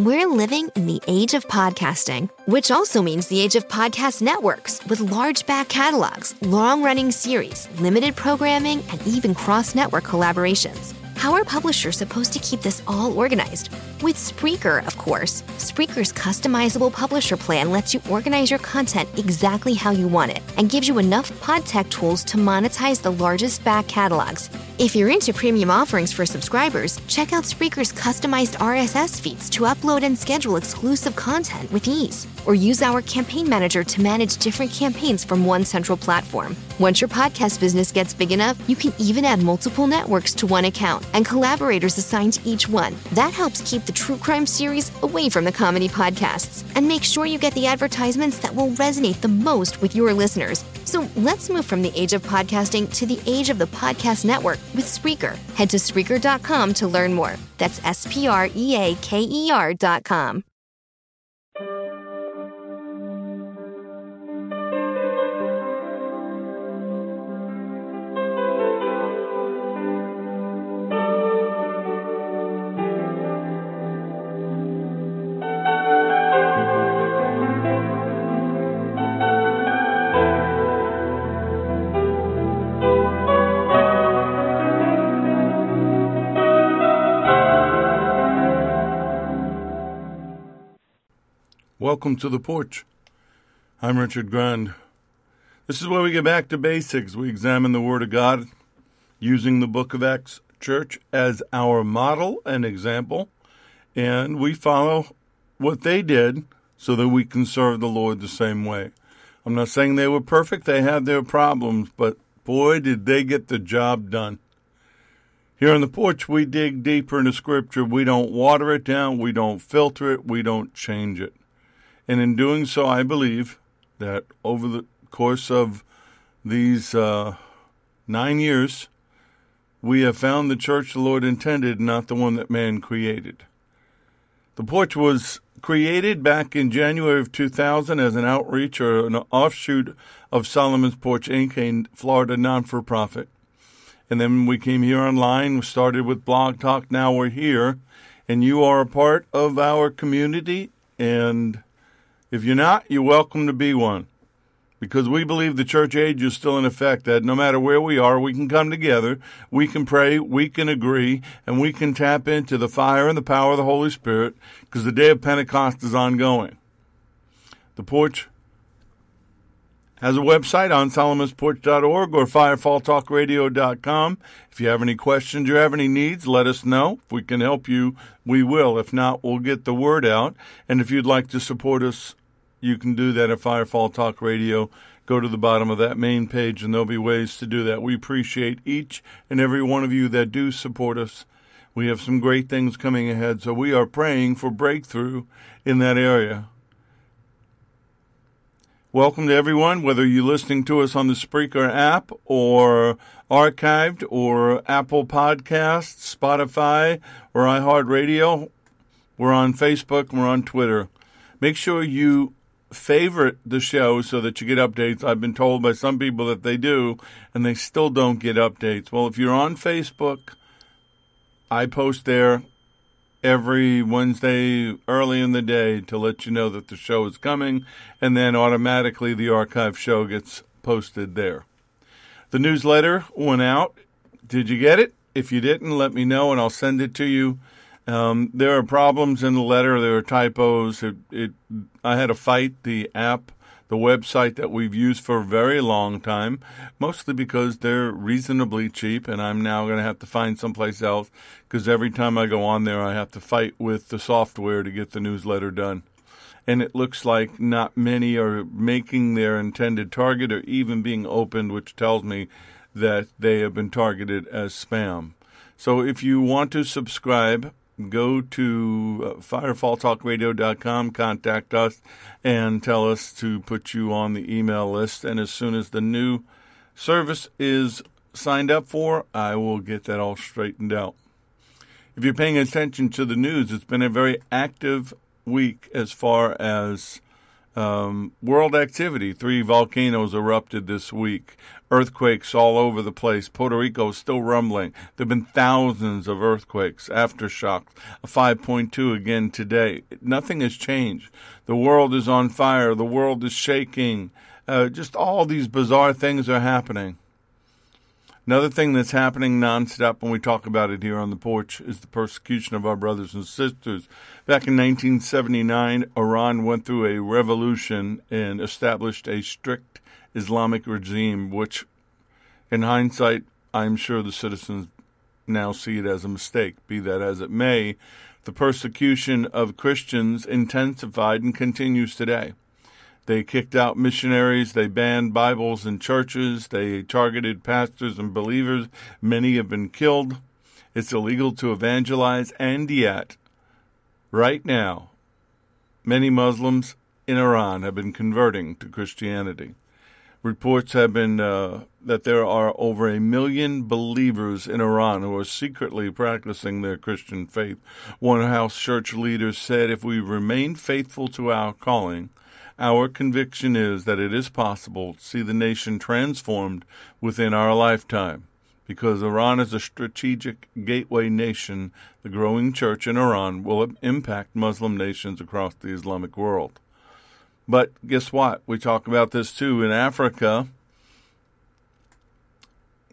We're living in the age of podcasting, which also means the age of podcast networks with large back catalogs, long running series, limited programming, and even cross network collaborations. How are publishers supposed to keep this all organized? With Spreaker, of course. Spreaker's customizable publisher plan lets you organize your content exactly how you want it and gives you enough pod tech tools to monetize the largest back catalogs. If you're into premium offerings for subscribers, check out Spreaker's customized RSS feeds to upload and schedule exclusive content with ease. Or use our campaign manager to manage different campaigns from one central platform. Once your podcast business gets big enough, you can even add multiple networks to one account and collaborators assigned to each one. That helps keep the true crime series away from the comedy podcasts and make sure you get the advertisements that will resonate the most with your listeners. So let's move from the age of podcasting to the age of the podcast network with Spreaker. Head to Spreaker.com to learn more. That's S P R E A K E R.com. Welcome to the porch. I'm Richard Grand. This is where we get back to basics. We examine the Word of God using the book of Acts Church as our model and example, and we follow what they did so that we can serve the Lord the same way. I'm not saying they were perfect, they had their problems, but boy, did they get the job done. Here on the porch, we dig deeper into Scripture. We don't water it down, we don't filter it, we don't change it. And in doing so, I believe that over the course of these uh, nine years, we have found the church the Lord intended, not the one that man created. The porch was created back in January of 2000 as an outreach or an offshoot of Solomon's Porch Inc., a Florida non for profit. And then we came here online, we started with Blog Talk, now we're here, and you are a part of our community and if you're not, you're welcome to be one. Because we believe the church age is still in effect, that no matter where we are, we can come together, we can pray, we can agree, and we can tap into the fire and the power of the Holy Spirit, because the day of Pentecost is ongoing. The porch has a website on solomonsporch.org or firefalltalkradio.com. If you have any questions or have any needs, let us know. If we can help you, we will. If not, we'll get the word out. And if you'd like to support us, you can do that at Firefall Talk Radio. Go to the bottom of that main page, and there'll be ways to do that. We appreciate each and every one of you that do support us. We have some great things coming ahead, so we are praying for breakthrough in that area. Welcome to everyone, whether you're listening to us on the Spreaker app or archived or Apple Podcasts, Spotify, or iHeartRadio. We're on Facebook, we're on Twitter. Make sure you favorite the show so that you get updates. I've been told by some people that they do, and they still don't get updates. Well, if you're on Facebook, I post there every Wednesday early in the day to let you know that the show is coming, and then automatically the archive show gets posted there. The newsletter went out. Did you get it? If you didn't, let me know and I'll send it to you. Um, there are problems in the letter. There are typos. It, it, I had to fight the app the website that we've used for a very long time, mostly because they're reasonably cheap, and I'm now going to have to find someplace else because every time I go on there, I have to fight with the software to get the newsletter done. And it looks like not many are making their intended target or even being opened, which tells me that they have been targeted as spam. So if you want to subscribe, go to uh, firefalltalkradio.com, contact us, and tell us to put you on the email list. And as soon as the new service is signed up for, I will get that all straightened out. If you're paying attention to the news, it's been a very active week as far as Um, world activity. Three volcanoes erupted this week. Earthquakes all over the place. Puerto Rico still rumbling. There have been thousands of earthquakes, aftershocks. A 5.2 again today. Nothing has changed. The world is on fire. The world is shaking. Uh, just all these bizarre things are happening. Another thing that's happening nonstop when we talk about it here on the porch is the persecution of our brothers and sisters. Back in 1979, Iran went through a revolution and established a strict Islamic regime, which, in hindsight, I'm sure the citizens now see it as a mistake. Be that as it may, the persecution of Christians intensified and continues today. They kicked out missionaries. They banned Bibles in churches. They targeted pastors and believers. Many have been killed. It's illegal to evangelize. And yet, right now, many Muslims in Iran have been converting to Christianity. Reports have been uh, that there are over a million believers in Iran who are secretly practicing their Christian faith. One house church leader said, If we remain faithful to our calling, our conviction is that it is possible to see the nation transformed within our lifetime. Because Iran is a strategic gateway nation, the growing church in Iran will impact Muslim nations across the Islamic world. But guess what? We talk about this too in Africa.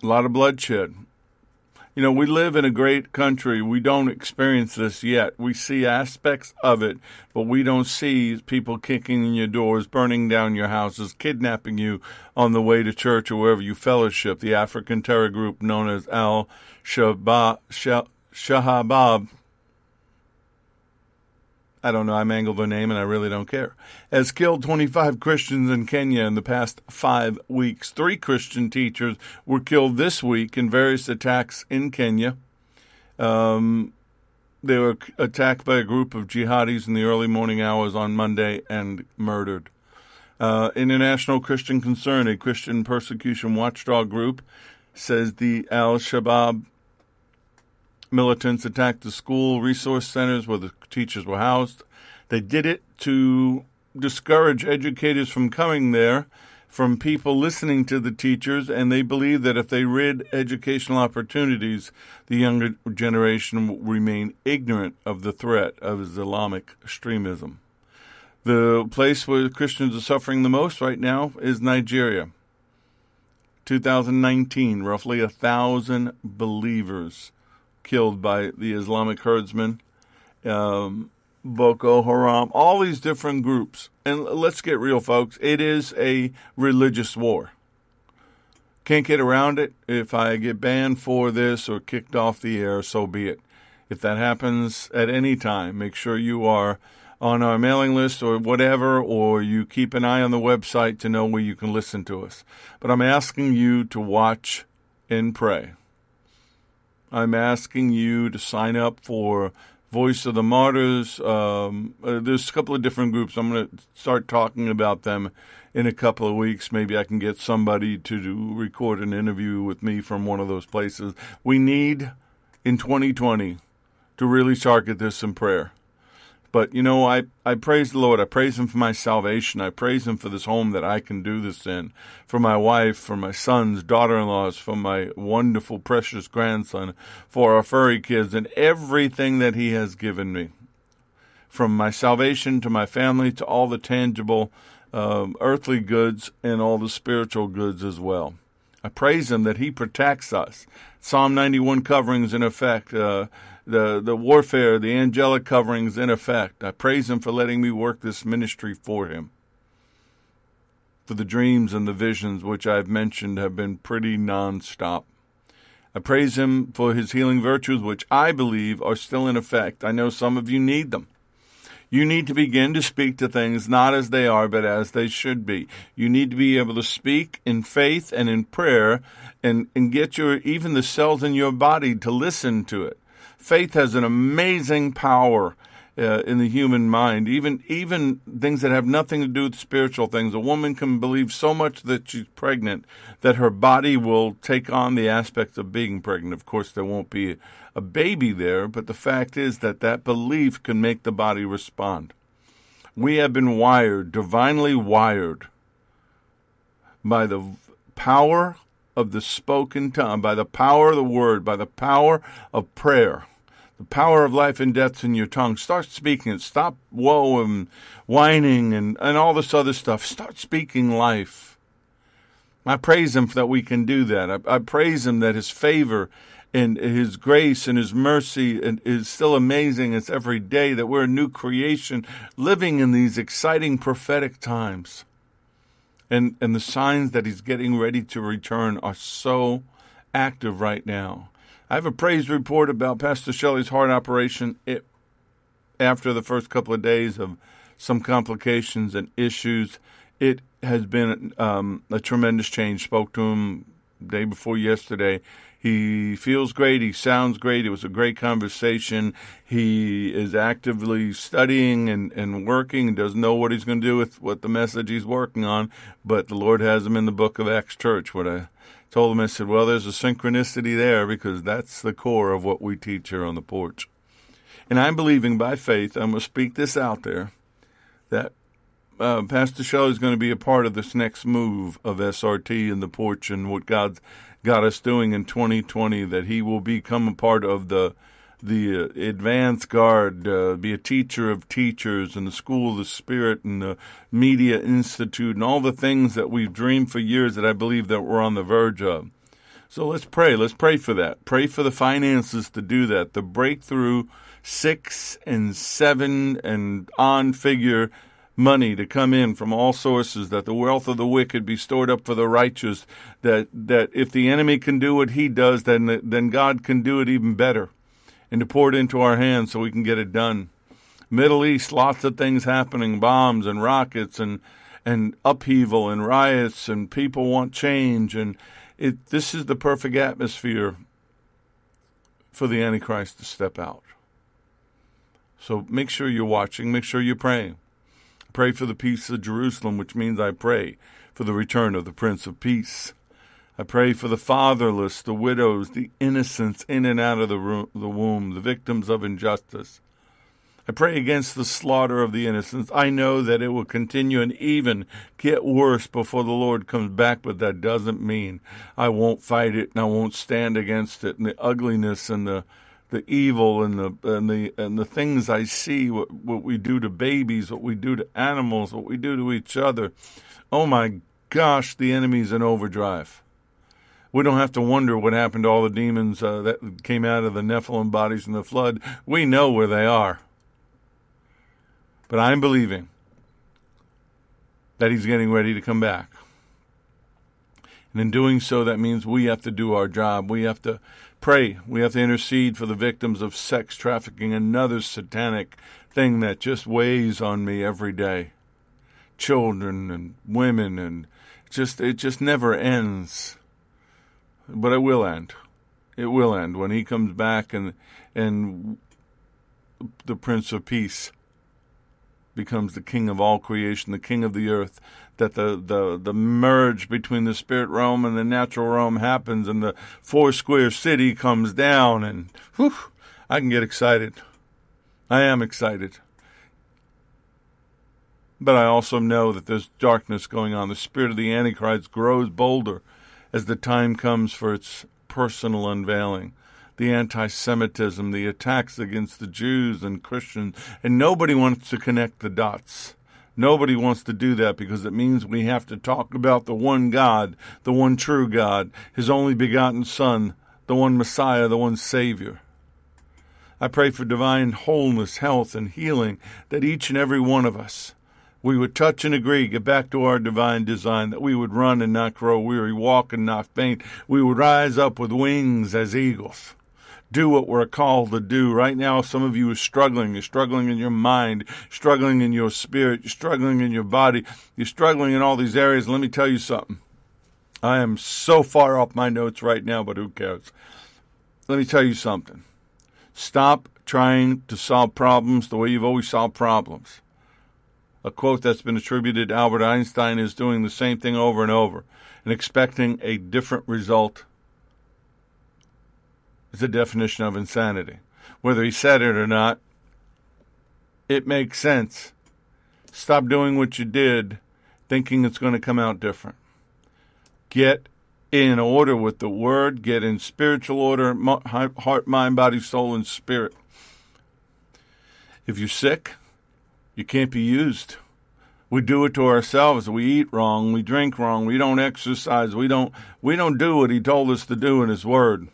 A lot of bloodshed you know, we live in a great country. We don't experience this yet. We see aspects of it, but we don't see people kicking in your doors, burning down your houses, kidnapping you on the way to church or wherever you fellowship. The African terror group known as Al Shabaab I don't know, I mangled their name and I really don't care, has killed 25 Christians in Kenya in the past five weeks. Three Christian teachers were killed this week in various attacks in Kenya. Um, they were attacked by a group of jihadis in the early morning hours on Monday and murdered. Uh, International Christian Concern, a Christian persecution watchdog group, says the Al Shabaab militants attacked the school resource centers where the teachers were housed. They did it to discourage educators from coming there, from people listening to the teachers, and they believe that if they rid educational opportunities, the younger generation will remain ignorant of the threat of Islamic extremism. The place where Christians are suffering the most right now is Nigeria. 2019, roughly a thousand believers killed by the Islamic herdsmen, um, Boko Haram, all these different groups. And let's get real, folks. It is a religious war. Can't get around it. If I get banned for this or kicked off the air, so be it. If that happens at any time, make sure you are on our mailing list or whatever, or you keep an eye on the website to know where you can listen to us. But I'm asking you to watch and pray. I'm asking you to sign up for Voice of the Martyrs. Um, uh, there's a couple of different groups. I'm going to start talking about them in a couple of weeks. Maybe I can get somebody to do, record an interview with me from one of those places. We need in 2020 to really target this in prayer. But you know, I, I praise the Lord. I praise Him for my salvation. I praise Him for this home that I can do this in, for my wife, for my sons, daughter in laws, for my wonderful, precious grandson, for our furry kids, and everything that He has given me. From my salvation to my family to all the tangible um, earthly goods and all the spiritual goods as well. I praise Him that He protects us. Psalm 91 coverings in effect. Uh, the, the warfare, the angelic coverings in effect. I praise Him for letting me work this ministry for Him. For the dreams and the visions which I've mentioned have been pretty nonstop. I praise Him for His healing virtues, which I believe are still in effect. I know some of you need them. You need to begin to speak to things not as they are, but as they should be. You need to be able to speak in faith and in prayer and, and get your, even the cells in your body to listen to it faith has an amazing power uh, in the human mind, even even things that have nothing to do with spiritual things. A woman can believe so much that she's pregnant that her body will take on the aspects of being pregnant. Of course, there won't be a baby there, but the fact is that that belief can make the body respond. We have been wired, divinely wired, by the power of the spoken tongue, by the power of the word, by the power of prayer. The power of life and death's in your tongue. Start speaking it. Stop woe and whining and, and all this other stuff. Start speaking life. I praise Him that we can do that. I, I praise Him that His favor and His grace and His mercy is still amazing. It's every day that we're a new creation living in these exciting prophetic times. And, and the signs that He's getting ready to return are so active right now. I have a praise report about Pastor Shelley's heart operation. It, after the first couple of days of some complications and issues, it has been um, a tremendous change. Spoke to him day before yesterday. He feels great. He sounds great. It was a great conversation. He is actively studying and, and working and doesn't know what he's going to do with what the message he's working on, but the Lord has him in the book of Acts Church. What I told them, I said, well, there's a synchronicity there because that's the core of what we teach here on the porch. And I'm believing by faith, I'm going to speak this out there, that uh, Pastor Shelley is going to be a part of this next move of SRT in the porch and what God's got us doing in 2020, that he will become a part of the the uh, advanced guard, uh, be a teacher of teachers and the school of the spirit and the media institute and all the things that we've dreamed for years that I believe that we're on the verge of. So let's pray. Let's pray for that. Pray for the finances to do that. The breakthrough six and seven and on figure money to come in from all sources, that the wealth of the wicked be stored up for the righteous, that, that if the enemy can do what he does, then, then God can do it even better and to pour it into our hands so we can get it done. Middle East, lots of things happening, bombs and rockets and and upheaval and riots and people want change and it this is the perfect atmosphere for the Antichrist to step out. So make sure you're watching, make sure you're praying. Pray for the peace of Jerusalem, which means I pray for the return of the Prince of Peace. I pray for the fatherless, the widows, the innocents in and out of the, room, the womb, the victims of injustice. I pray against the slaughter of the innocents. I know that it will continue and even get worse before the Lord comes back, but that doesn't mean I won't fight it and I won't stand against it and the ugliness and the the evil and the and the and the things I see what what we do to babies, what we do to animals, what we do to each other. Oh my gosh, the enemy's in overdrive we don't have to wonder what happened to all the demons uh, that came out of the Nephilim bodies in the flood. We know where they are. But I'm believing that he's getting ready to come back. And in doing so, that means we have to do our job. We have to pray. We have to intercede for the victims of sex trafficking, another satanic thing that just weighs on me every day. Children and women and just it just never ends. But it will end. It will end when he comes back and and the Prince of Peace becomes the king of all creation, the king of the earth, that the, the, the merge between the spirit realm and the natural realm happens and the four square city comes down and whew, I can get excited. I am excited. But I also know that there's darkness going on. The spirit of the Antichrist grows bolder as the time comes for its personal unveiling. The anti Semitism, the attacks against the Jews and Christians, and nobody wants to connect the dots. Nobody wants to do that because it means we have to talk about the one God, the one true God, His only begotten Son, the one Messiah, the one Savior. I pray for divine wholeness, health, and healing that each and every one of us we would touch and agree, get back to our divine design, that we would run and not grow weary, walk and not faint. We would rise up with wings as eagles. Do what we're called to do. Right now, some of you are struggling. You're struggling in your mind, struggling in your spirit, you're struggling in your body, you're struggling in all these areas. Let me tell you something. I am so far off my notes right now, but who cares? Let me tell you something. Stop trying to solve problems the way you've always solved problems a quote that's been attributed to Albert Einstein is doing the same thing over and over and expecting a different result is a definition of insanity. Whether he said it or not, it makes sense. Stop doing what you did thinking it's going to come out different. Get in order with the word, get in spiritual order, heart, mind, body, soul, and spirit. If you're sick, you can't be used. We do it to ourselves. We eat wrong, we drink wrong, we don't exercise, we don't we don't do what he told us to do in his word.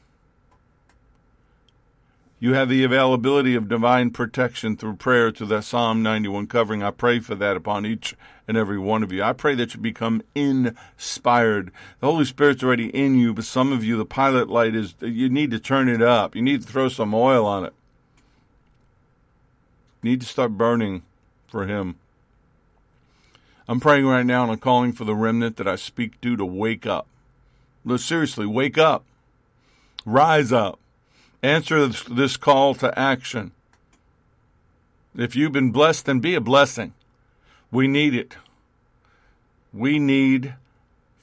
You have the availability of divine protection through prayer to the Psalm 91 covering. I pray for that upon each and every one of you. I pray that you become inspired. The Holy Spirit's already in you, but some of you, the pilot light is, you need to turn it up. You need to throw some oil on it. You need to start burning for Him. I'm praying right now and I'm calling for the remnant that I speak to to wake up. No, seriously, wake up. Rise up. Answer this call to action. If you've been blessed, then be a blessing. We need it. We need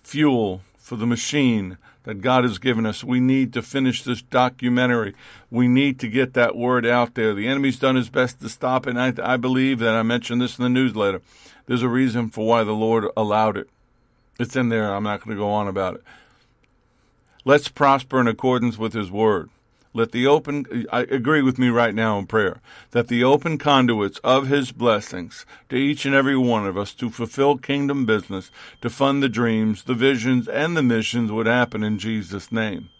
fuel for the machine that God has given us. We need to finish this documentary. We need to get that word out there. The enemy's done his best to stop it. And I, I believe that I mentioned this in the newsletter. There's a reason for why the Lord allowed it. It's in there. I'm not going to go on about it. Let's prosper in accordance with his word. Let the open, I agree with me right now in prayer, that the open conduits of His blessings to each and every one of us to fulfill kingdom business, to fund the dreams, the visions, and the missions would happen in Jesus' name.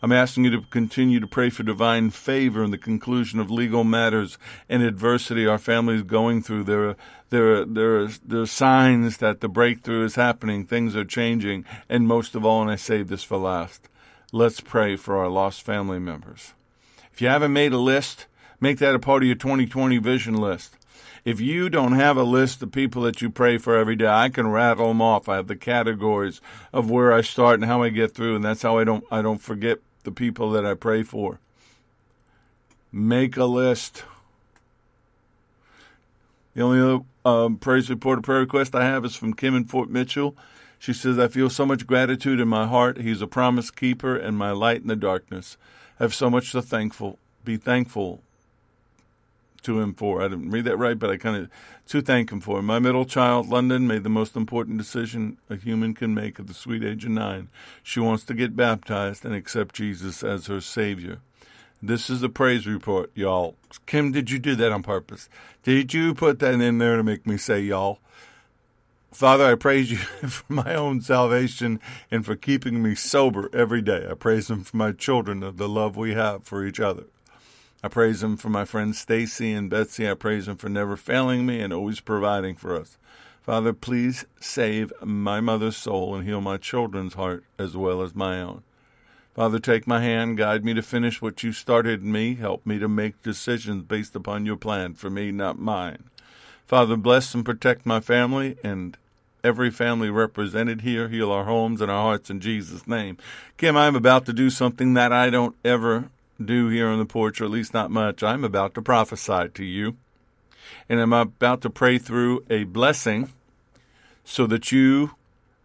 I'm asking you to continue to pray for divine favor in the conclusion of legal matters and adversity our family is going through. There are, there are, there are, there are signs that the breakthrough is happening, things are changing, and most of all, and I save this for last, let's pray for our lost family members. If you haven't made a list, make that a part of your 2020 vision list. If you don't have a list of people that you pray for every day, I can rattle them off. I have the categories of where I start and how I get through, and that's how I don't I don't forget the people that I pray for. Make a list. The only other um, praise report or prayer request I have is from Kim in Fort Mitchell. She says, I feel so much gratitude in my heart. He's a promise keeper and my light in the darkness. I have so much to thankful, be thankful to him for. I didn't read that right, but I kind of to thank him for. My middle child, London, made the most important decision a human can make at the sweet age of nine. She wants to get baptized and accept Jesus as her Savior. This is the praise report, y'all. Kim, did you do that on purpose? Did you put that in there to make me say y'all? Father, I praise you for my own salvation and for keeping me sober every day. I praise Him for my children and the love we have for each other. I praise Him for my friends Stacy and Betsy. I praise Him for never failing me and always providing for us. Father, please save my mother's soul and heal my children's heart as well as my own. Father, take my hand, guide me to finish what you started in me. Help me to make decisions based upon your plan for me, not mine. Father, bless and protect my family and every family represented here. Heal our homes and our hearts in Jesus' name. Kim, I'm about to do something that I don't ever do here on the porch, or at least not much. I'm about to prophesy to you. And I'm about to pray through a blessing so that you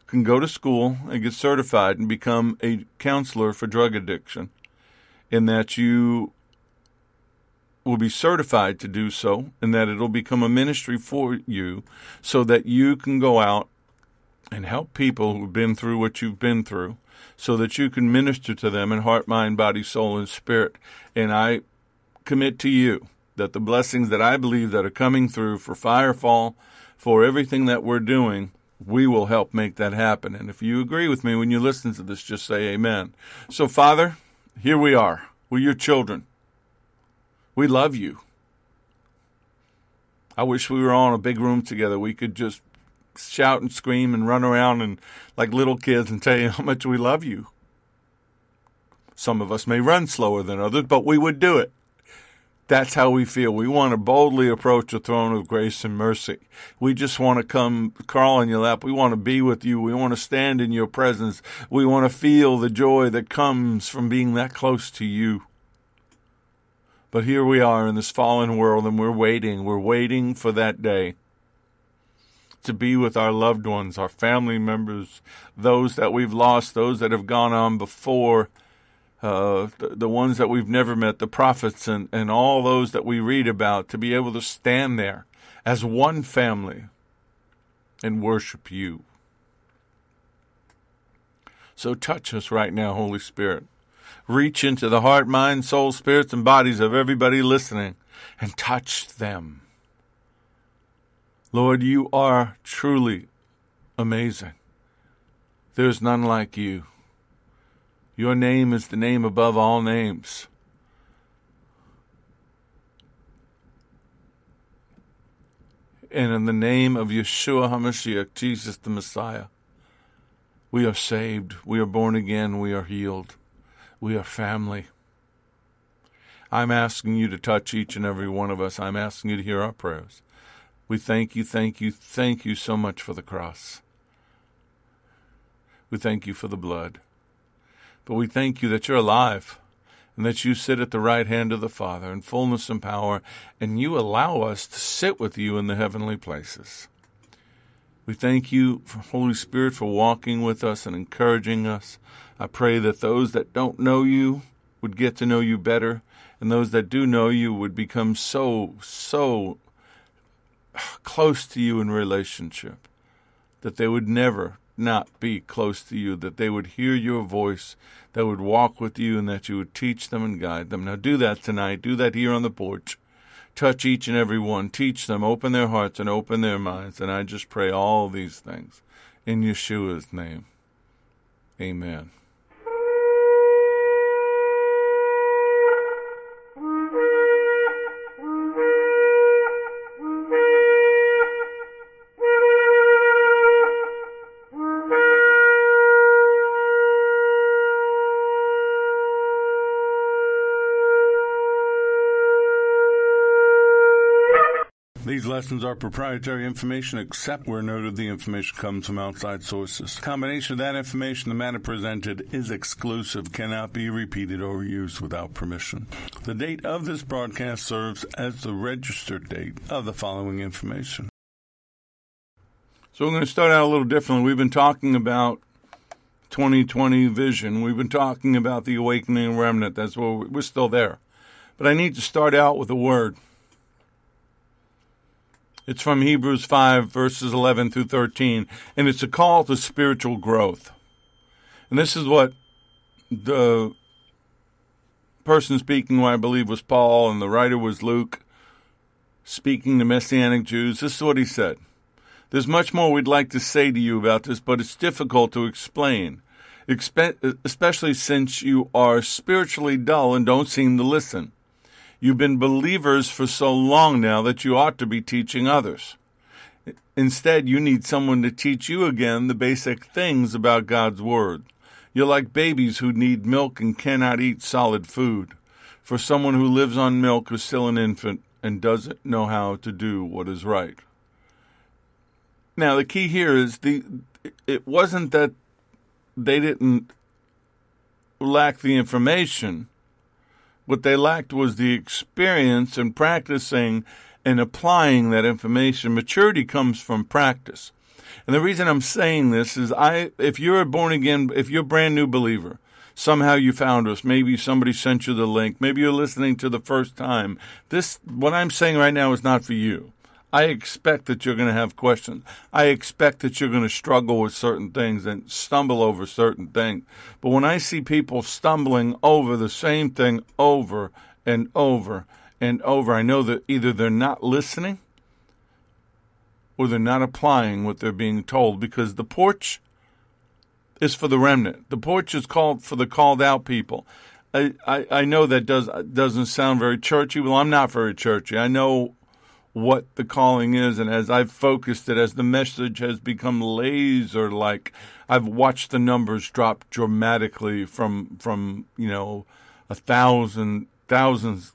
can go to school and get certified and become a counselor for drug addiction. And that you will be certified to do so, and that it'll become a ministry for you so that you can go out and help people who've been through what you've been through so that you can minister to them in heart, mind, body, soul, and spirit. And I commit to you that the blessings that I believe that are coming through for Firefall, for everything that we're doing, we will help make that happen. And if you agree with me when you listen to this, just say amen. So, Father, here we are. We're your children. We love you. I wish we were all in a big room together. We could just shout and scream and run around and like little kids and tell you how much we love you. Some of us may run slower than others, but we would do it. That's how we feel. We want to boldly approach the throne of grace and mercy. We just want to come crawl in your lap. We want to be with you. We want to stand in your presence. We want to feel the joy that comes from being that close to you. But here we are in this fallen world and we're waiting. We're waiting for that day to be with our loved ones, our family members, those that we've lost, those that have gone on before, uh, the, the ones that we've never met, the prophets and, and all those that we read about, to be able to stand there as one family and worship you. So touch us right now, Holy Spirit. Reach into the heart, mind, soul, spirits, and bodies of everybody listening and touch them. Lord, you are truly amazing. There is none like you. Your name is the name above all names. And in the name of Yeshua HaMashiach, Jesus the Messiah, we are saved, we are born again, we are healed, we are family. I'm asking you to touch each and every one of us. I'm asking you to hear our prayers. We thank you, thank you, thank you so much for the cross. We thank you for the blood. But we thank you that you're alive and that you sit at the right hand of the Father in fullness and power, and you allow us to sit with you in the heavenly places. We thank you, Holy Spirit, for walking with us and encouraging us. I pray that those that don't know you would get to know you better, and those that do know you would become so, so close to you in relationship that they would never not be close to you, that they would hear your voice, that would walk with you, and that you would teach them and guide them. Now do that tonight. Do that here on the porch. Touch each and every one. Teach them. Open their hearts and open their minds. And I just pray all these things in Yeshua's name. Amen. Lessons are proprietary information except where noted the information comes from outside sources. Combination of that information, the matter presented is exclusive, cannot be repeated or used without permission. The date of this broadcast serves as the registered date of the following information. So we're going to start out a little differently. We've been talking about 2020 vision. We've been talking about the awakening remnant. That's where we're still there. But I need to start out with a word. It's from Hebrews 5, verses 11 through 13, and it's a call to spiritual growth. And this is what the person speaking, who I believe was Paul, and the writer was Luke, speaking to Messianic Jews. This is what he said. There's much more we'd like to say to you about this, but it's difficult to explain, especially since you are spiritually dull and don't seem to listen. You've been believers for so long now that you ought to be teaching others. Instead, you need someone to teach you again the basic things about God's Word. You're like babies who need milk and cannot eat solid food. For someone who lives on milk is still an infant and doesn't know how to do what is right. Now, the key here is the it wasn't that they didn't lack the information what they lacked was the experience in practicing and applying that information. Maturity comes from practice. And the reason I'm saying this is I if you're a born again if you're a brand new believer, somehow you found us, maybe somebody sent you the link, maybe you're listening to the first time. This what I'm saying right now is not for you. I expect that you're going to have questions. I expect that you're going to struggle with certain things and stumble over certain things. But when I see people stumbling over the same thing over and over and over, I know that either they're not listening or they're not applying what they're being told because the porch is for the remnant. The porch is called for the called out people. I, I, I know that does doesn't sound very churchy. Well, I'm not very churchy. I know what the calling is. And as I've focused it, as the message has become laser like, I've watched the numbers drop dramatically from, from, you know, a thousand, thousands,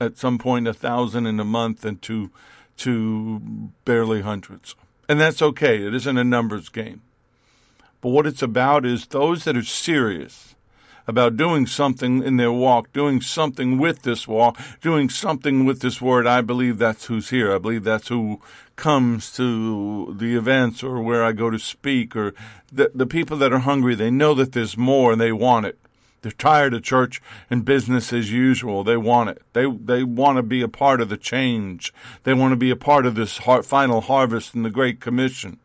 at some point a thousand in a month and to, to barely hundreds. And that's okay. It isn't a numbers game. But what it's about is those that are serious about doing something in their walk, doing something with this walk, doing something with this word. I believe that's who's here. I believe that's who comes to the events or where I go to speak or the, the people that are hungry. They know that there's more and they want it. They're tired of church and business as usual. They want it. They they want to be a part of the change. They want to be a part of this final harvest and the Great Commission.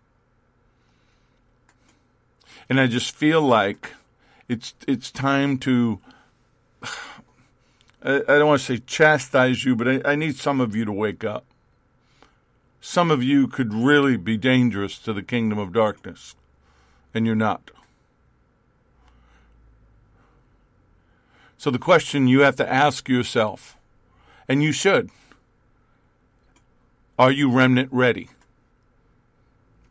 And I just feel like it's it's time to. I, I don't want to say chastise you, but I, I need some of you to wake up. Some of you could really be dangerous to the kingdom of darkness, and you're not. So the question you have to ask yourself, and you should, are you remnant ready?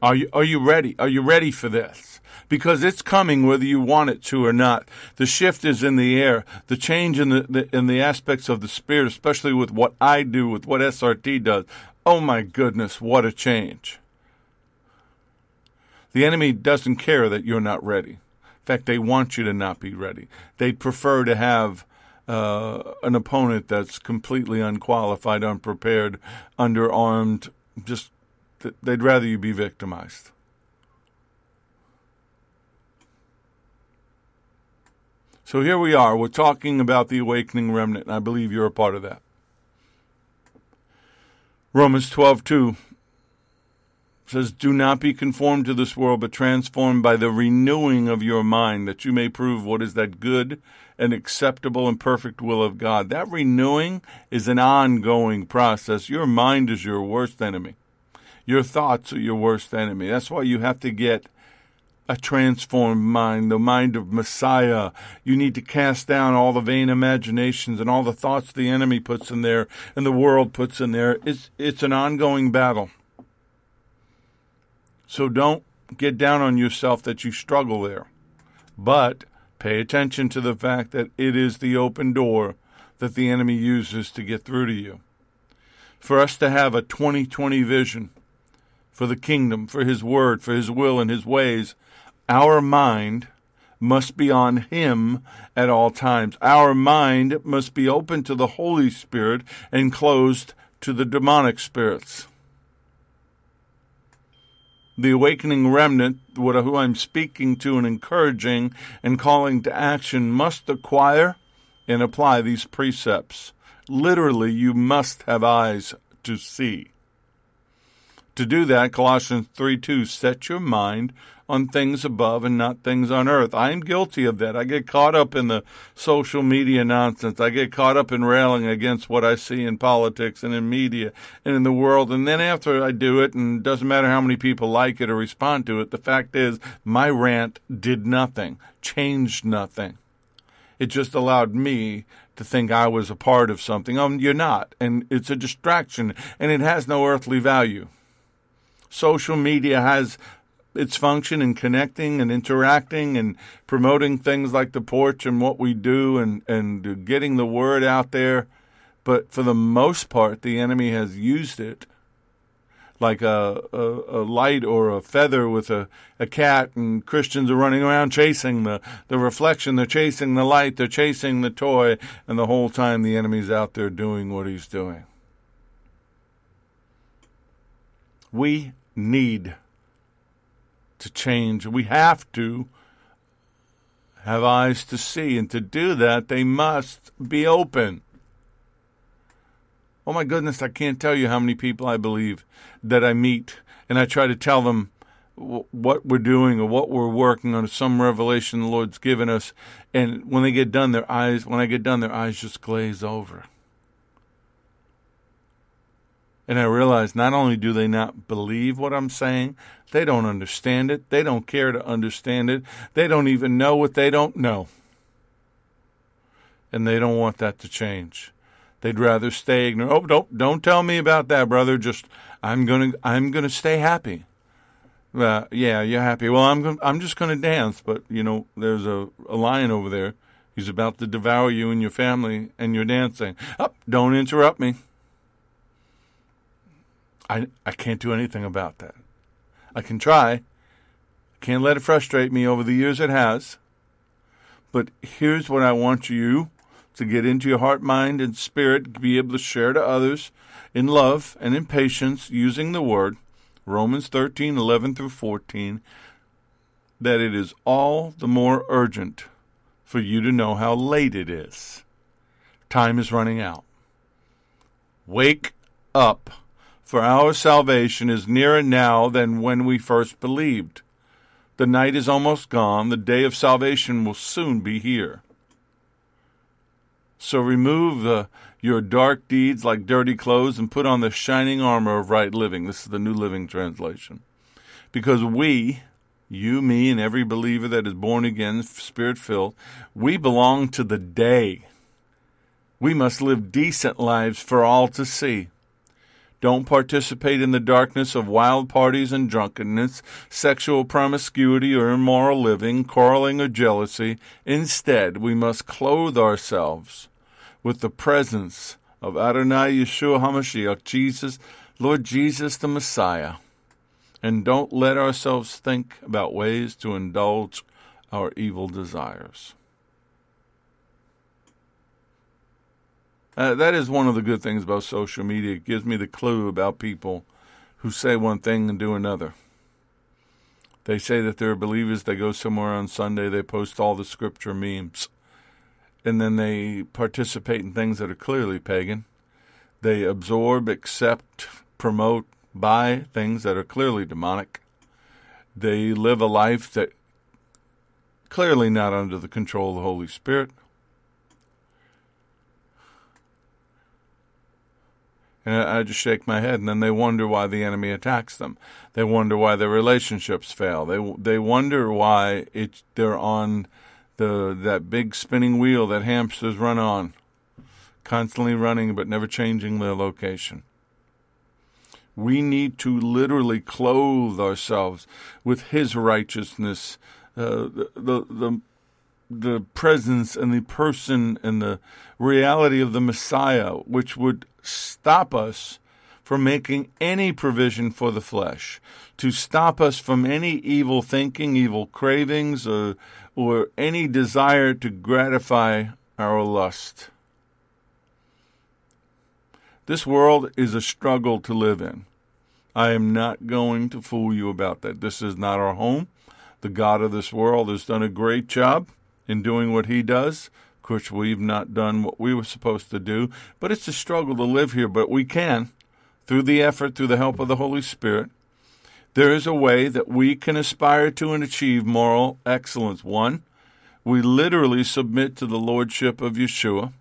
Are you are you ready? Are you ready for this? Because it's coming whether you want it to or not. The shift is in the air. The change in the, the in the aspects of the spirit, especially with what I do, with what SRT does. Oh my goodness, what a change. The enemy doesn't care that you're not ready In fact, they want you to not be ready. They'd prefer to have uh, an opponent that's completely unqualified, unprepared, underarmed. Just they'd rather you be victimized. So here we are. We're talking about the awakening remnant, and I believe you're a part of that. Romans 12, 2 says, Do not be conformed to this world, but transformed by the renewing of your mind, that you may prove what is that good and acceptable and perfect will of God. That renewing is an ongoing process. Your mind is your worst enemy. Your thoughts are your worst enemy. That's why you have to get a transformed mind, the mind of Messiah. You need to cast down all the vain imaginations and all the thoughts the enemy puts in there and the world puts in there. It's, it's an ongoing battle. So don't get down on yourself that you struggle there. But pay attention to the fact that it is the open door that the enemy uses to get through to you. For us to have a 2020 vision for the kingdom, for his word, for his will and his ways, our mind must be on him at all times. Our mind must be open to the Holy Spirit and closed to the demonic spirits the awakening remnant, who I'm speaking to and encouraging and calling to action, must acquire and apply these precepts. Literally, you must have eyes to see. To do that, Colossians 3 2, set your mind on things above and not things on earth. I'm guilty of that. I get caught up in the social media nonsense. I get caught up in railing against what I see in politics and in media and in the world. And then after I do it, and it doesn't matter how many people like it or respond to it, the fact is my rant did nothing, changed nothing. It just allowed me to think I was a part of something. Um, you're not. And it's a distraction and it has no earthly value. Social media has its function in connecting and interacting and promoting things like the porch and what we do and, and getting the word out there. But for the most part, the enemy has used it like a, a, a, light or a feather with a, a cat, and Christians are running around chasing the, the reflection. They're chasing the light. They're chasing the toy. And the whole time, the enemy's out there doing what he's doing. We need to change. We have to have eyes to see, and to do that, they must be open. Oh my goodness, I can't tell you how many people I believe that I meet, and I try to tell them what we're doing or what we're working on, some revelation the Lord's given us, and when they get done, their eyes, when I get done, their eyes just glaze over. And I realize not only do they not believe what I'm saying, they don't understand it. They don't care to understand it. They don't even know what they don't know. And they don't want that to change. They'd rather stay ignorant. Oh, don't don't tell me about that, brother. Just I'm gonna I'm gonna stay happy. Uh, yeah, you're happy. Well, I'm gonna, I'm just gonna dance. But you know, there's a, a lion over there. He's about to devour you and your family, and you're dancing. Up, oh, don't interrupt me. I, I can't do anything about that. I can try. Can't let it frustrate me over the years it has. But here's what I want you to get into your heart, mind, and spirit, be able to share to others in love and in patience using the word. Romans 13, 11 through 14. That it is all the more urgent for you to know how late it is. Time is running out. Wake up, for our salvation is nearer now than when we first believed. The night is almost gone, the day of salvation will soon be here. So remove the, your dark deeds like dirty clothes and put on the shining armor of right living. This is the New Living Translation. Because we, you, me, and every believer that is born again, spirit filled, we belong to the day. We must live decent lives for all to see. Don't participate in the darkness of wild parties and drunkenness, sexual promiscuity or immoral living, quarreling or jealousy. Instead, we must clothe ourselves with the presence of Adonai Yeshua HaMashiach, Jesus, Lord Jesus the Messiah. And don't let ourselves think about ways to indulge our evil desires. Uh, that is one of the good things about social media. It gives me the clue about people who say one thing and do another. They say that they're believers. They go somewhere on Sunday. They post all the scripture memes. And then they participate in things that are clearly pagan. They absorb, accept, promote, buy things that are clearly demonic. They live a life that clearly not under the control of the Holy Spirit. And I just shake my head, and then they wonder why the enemy attacks them. They wonder why their relationships fail. They they wonder why it they're on the that big spinning wheel that hamsters run on, constantly running but never changing their location. We need to literally clothe ourselves with His righteousness, uh, the, the the the presence and the person and the reality of the Messiah, which would stop us from making any provision for the flesh, to stop us from any evil thinking, evil cravings, or, or any desire to gratify our lust. This world is a struggle to live in. I am not going to fool you about that. This is not our home. The God of this world has done a great job in doing what he does. Course, we've not done what we were supposed to do, but it's a struggle to live here, but we can through the effort, through the help of the Holy Spirit. There is a way that we can aspire to and achieve moral excellence. One, we literally submit to the Lordship of Yeshua.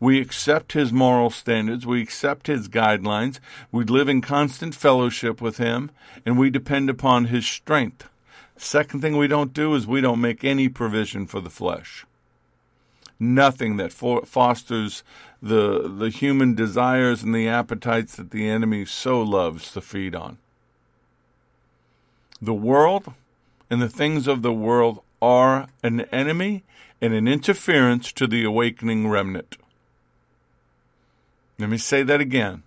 We accept his moral standards. We accept his guidelines. We live in constant fellowship with him, and we depend upon his strength. Second thing we don't do is we don't make any provision for the flesh. Nothing that fosters the the human desires and the appetites that the enemy so loves to feed on. The world and the things of the world are an enemy and an interference to the awakening remnant. Let me say that again.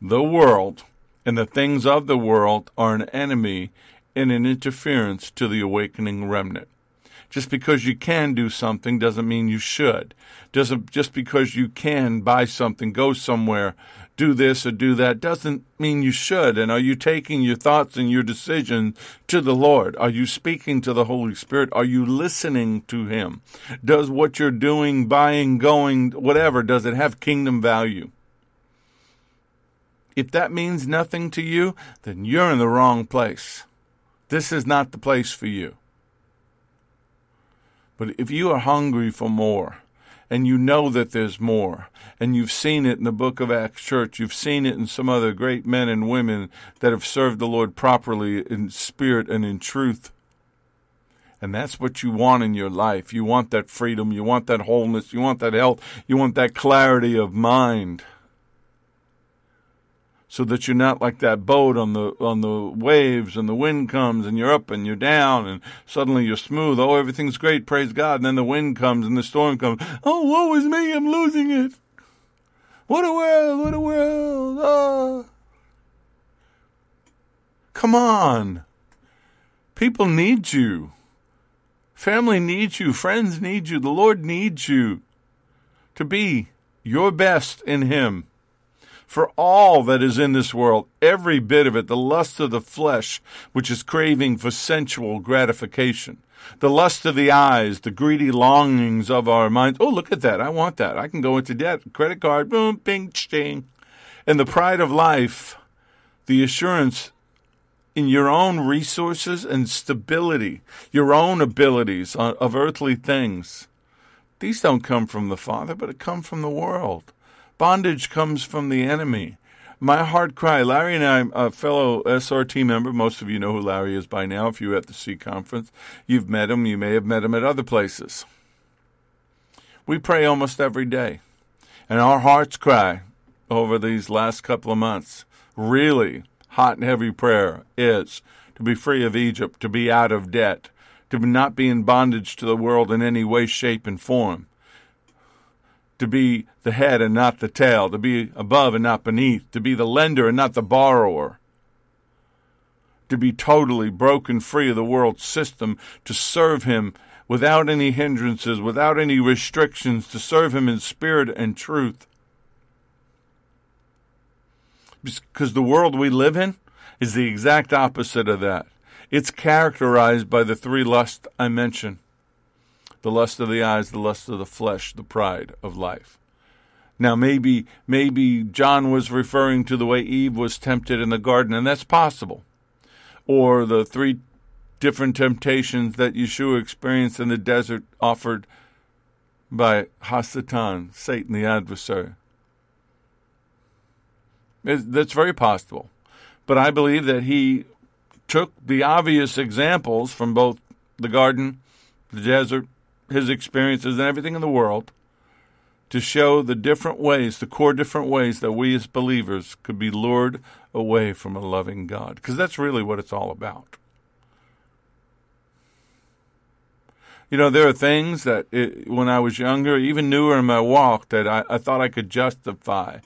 The world and the things of the world are an enemy and an interference to the awakening remnant. Just because you can do something doesn't mean you should. Doesn't just because you can buy something, go somewhere, do this or do that doesn't mean you should. And are you taking your thoughts and your decisions to the Lord? Are you speaking to the Holy Spirit? Are you listening to Him? Does what you're doing, buying, going, whatever, does it have kingdom value? If that means nothing to you, then you're in the wrong place. This is not the place for you. But if you are hungry for more, and you know that there's more, and you've seen it in the book of Acts Church, you've seen it in some other great men and women that have served the Lord properly in spirit and in truth. And that's what you want in your life. You want that freedom, you want that wholeness, you want that health, you want that clarity of mind so that you're not like that boat on the on the waves and the wind comes and you're up and you're down and suddenly you're smooth. Oh, everything's great, praise God. And then the wind comes and the storm comes. Oh, woe is me, I'm losing it. What a world, what a world. Oh. Come on. People need you. Family needs you. Friends need you. The Lord needs you to be your best in Him. For all that is in this world, every bit of it, the lust of the flesh, which is craving for sensual gratification, the lust of the eyes, the greedy longings of our minds. Oh, look at that. I want that. I can go into debt. Credit card, boom, bing, ching. And the pride of life, the assurance in your own resources and stability, your own abilities uh, of earthly things. These don't come from the Father, but it comes from the world. Bondage comes from the enemy. My heart cry. Larry and I, a fellow SRT member, most of you know who Larry is by now if you were at the C conference. You've met him, you may have met him at other places. We pray almost every day. And our hearts cry over these last couple of months. Really, hot and heavy prayer is to be free of Egypt, to be out of debt, to not be in bondage to the world in any way, shape, and form, to be the head and not the tail, to be above and not beneath, to be the lender and not the borrower, to be totally broken free of the world system, to serve Him without any hindrances, without any restrictions, to serve Him in spirit and truth because the world we live in is the exact opposite of that. It's characterized by the three lusts I mentioned the lust of the eyes, the lust of the flesh, the pride of life. Now, maybe, maybe John was referring to the way Eve was tempted in the garden, and that's possible. Or the three different temptations that Yeshua experienced in the desert offered by Hasatan, Satan the adversary. That's very possible. But I believe that he took the obvious examples from both the garden, the desert, his experiences, and everything in the world to show the different ways, the core different ways that we as believers could be lured away from a loving God. Because that's really what it's all about. You know, there are things that it, when I was younger, even newer in my walk, that I, I thought I could justify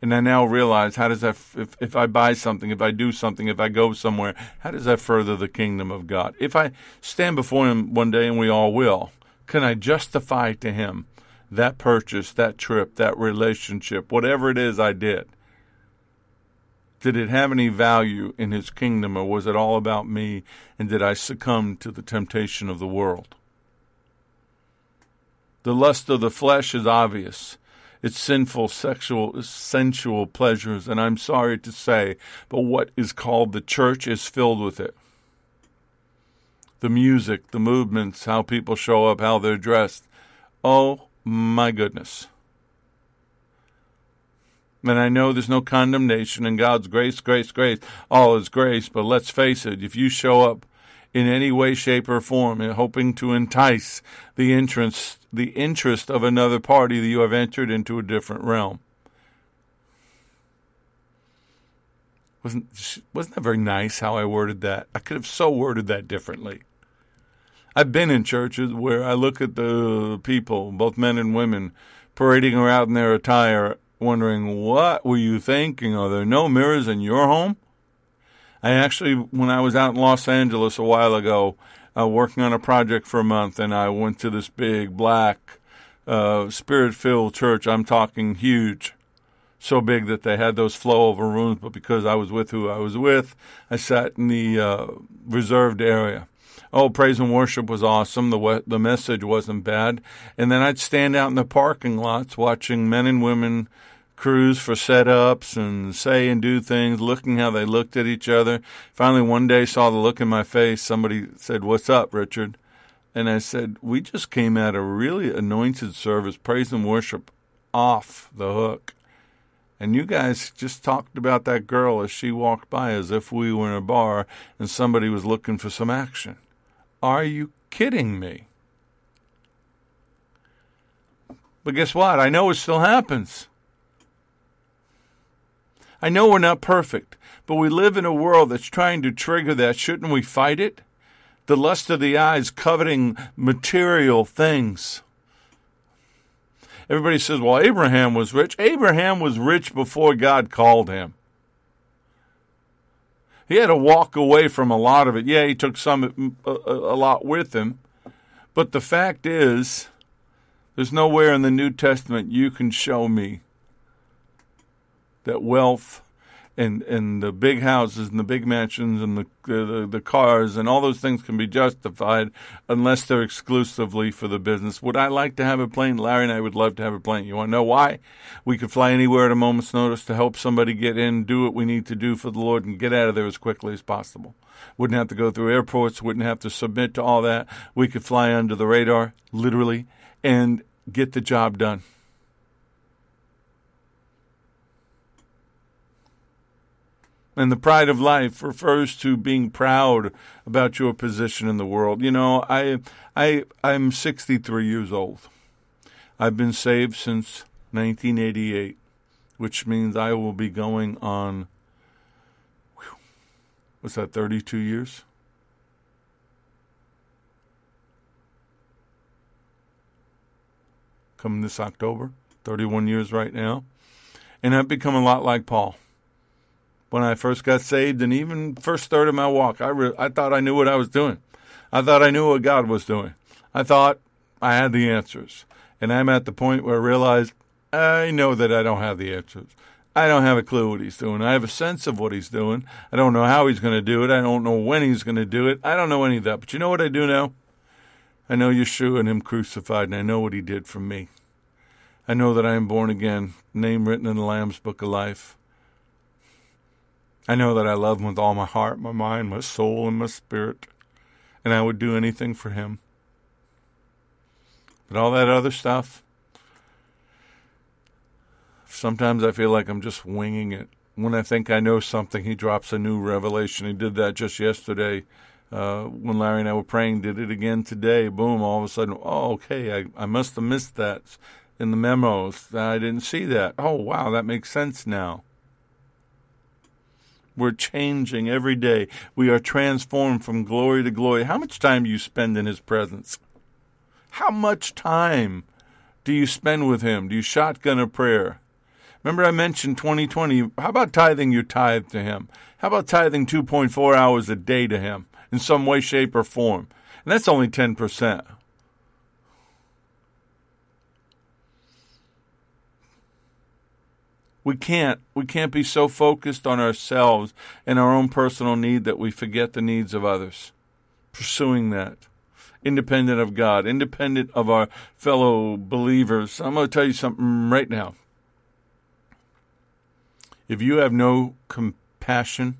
and I now realize how does that if if I buy something, if I do something, if I go somewhere, how does that further the kingdom of God? If I stand before Him one day, and we all will, can I justify to Him that purchase, that trip, that relationship, whatever it is I did? Did it have any value in His kingdom, or was it all about me? And did I succumb to the temptation of the world? The lust of the flesh is obvious its sinful sexual sensual pleasures, and I'm sorry to say, but what is called the church is filled with it. The music, the movements, how people show up, how they're dressed. Oh my goodness. And I know there's no condemnation in God's grace, grace, grace. All is grace, but let's face it, if you show up in any way, shape, or form, hoping to entice the interest, the interest of another party that you have entered into a different realm. Wasn't wasn't that very nice how I worded that? I could have so worded that differently. I've been in churches where I look at the people, both men and women, parading around in their attire, wondering, what were you thinking? Are there no mirrors in your home? I actually, when I was out in Los Angeles a while ago, uh, working on a project for a month, and I went to this big black, uh, spirit-filled church. I'm talking huge, so big that they had those flow over rooms. But because I was with who I was with, I sat in the uh, reserved area. Oh, praise and worship was awesome. The the message wasn't bad, and then I'd stand out in the parking lots watching men and women crews for setups and say and do things, looking how they looked at each other. Finally, one day saw the look in my face. Somebody said, What's up, Richard? And I said, We just came at a really anointed service, praise and worship off the hook. And you guys just talked about that girl as she walked by as if we were in a bar and somebody was looking for some action. Are you kidding me? But guess what? I know it still happens. I know we're not perfect, but we live in a world that's trying to trigger that. Shouldn't we fight it? The lust of the eyes, coveting material things. Everybody says, well, Abraham was rich. Abraham was rich before God called him. He had to walk away from a lot of it. Yeah, he took some, a, a lot with him. But the fact is, There's nowhere in the New Testament you can show me that wealth and and the big houses and the big mansions and the, the the cars and all those things can be justified unless they're exclusively for the business. Would I like to have a plane? Larry and I would love to have a plane. You want to know why? We could fly anywhere at a moment's notice to help somebody get in, do what we need to do for the Lord, and get out of there as quickly as possible. Wouldn't have to go through airports. Wouldn't have to submit to all that. We could fly under the radar, literally, and get the job done. And the pride of life refers to being proud about your position in the world. You know, I I I'm 63 years old. I've been saved since 1988, which means I will be going on what's that 32 years? Coming this October, 31 years right now. And I've become a lot like Paul when I first got saved, and even first started my walk. I re- I thought I knew what I was doing. I thought I knew what God was doing. I thought I had the answers, and I'm at the point where I realize I know that I don't have the answers. I don't have a clue what he's doing. I have a sense of what he's doing. I don't know how he's going to do it. I don't know when he's going to do it. I don't know any of that. But you know what I do know? I know Yeshua and him crucified, and I know what he did for me. I know that I am born again, name written in the Lamb's Book of Life. I know that I love him with all my heart, my mind, my soul, and my spirit, and I would do anything for him. But all that other stuff, sometimes I feel like I'm just winging it. When I think I know something, he drops a new revelation. He did that just yesterday uh, when Larry and I were praying, did it again today. Boom, all of a sudden, oh, okay, I, I must have missed that in the memos. I didn't see that. Oh, wow, that makes sense now. We're changing every day. We are transformed from glory to glory. How much time do you spend in His presence? How much time do you spend with Him? Do you shotgun a prayer? Remember, I mentioned 2020. How about tithing your tithe to Him? How about tithing 2.4 hours a day to Him in some way, shape, or form? And that's only 10%. We can't we can't be so focused on ourselves and our own personal need that we forget the needs of others. Pursuing that independent of God, independent of our fellow believers. I'm going to tell you something right now. If you have no compassion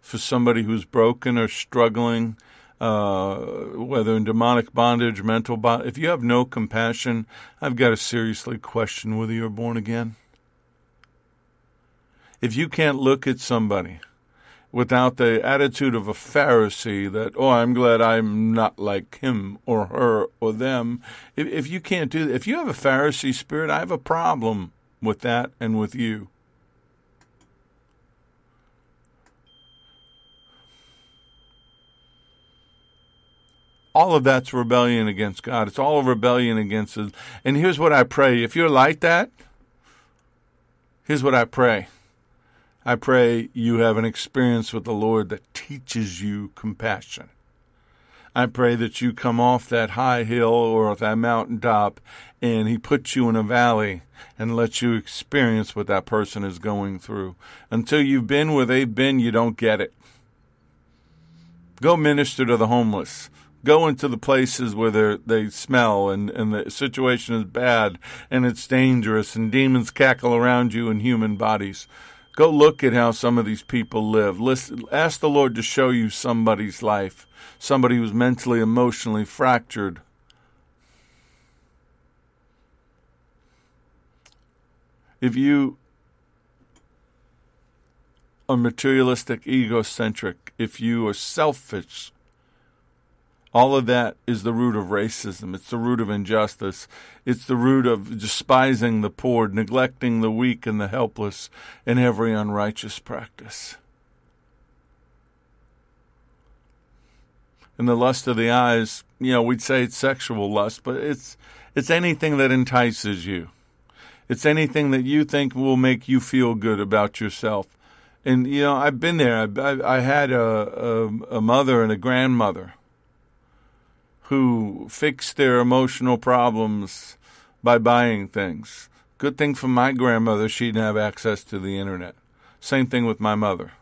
for somebody who's broken or struggling, uh, whether in demonic bondage, mental bondage, if you have no compassion, I've got to seriously question whether you're born again if you can't look at somebody without the attitude of a Pharisee that, oh, I'm glad I'm not like him or her or them, if, if you can't do that, if you have a Pharisee spirit, I have a problem with that and with you. all of that's rebellion against God. It's all rebellion against us. And here's what I pray. If you're like that, here's what I pray. I pray you have an experience with the Lord that teaches you compassion. I pray that you come off that high hill or that mountaintop and He puts you in a valley and lets you experience what that person is going through. Until you've been where they've been, you don't get it. Go minister to the homeless. Go into the places where they smell and, and the situation is bad and it's dangerous and demons cackle around you in human bodies. Go look at how some of these people live. Listen, ask the Lord to show you somebody's life, somebody who's mentally, emotionally fractured. If you are materialistic, egocentric, if you are selfish, all of that is the root of racism. It's the root of injustice. It's the root of despising the poor, neglecting the weak and the helpless, and every unrighteous practice. And the lust of the eyes, you know, we'd say it's sexual lust, but it's it's anything that entices you. It's anything that you think will make you feel good about yourself. And you know, I've been there. I, I had a, a, a mother and a grandmother who fixed their emotional problems by buying things. Good thing for my grandmother, she didn't have access to the internet. Same thing with my mother.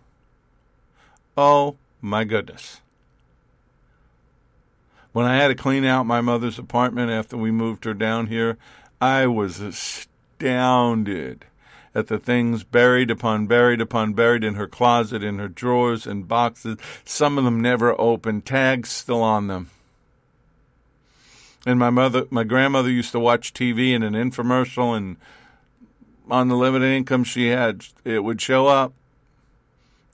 Oh my goodness. When I had to clean out my mother's apartment after we moved her down here, I was astounded at the things buried upon buried upon buried in her closet, in her drawers and boxes, some of them never opened, tags still on them. And my mother, my grandmother used to watch TV and an infomercial, and on the limited income she had, it would show up.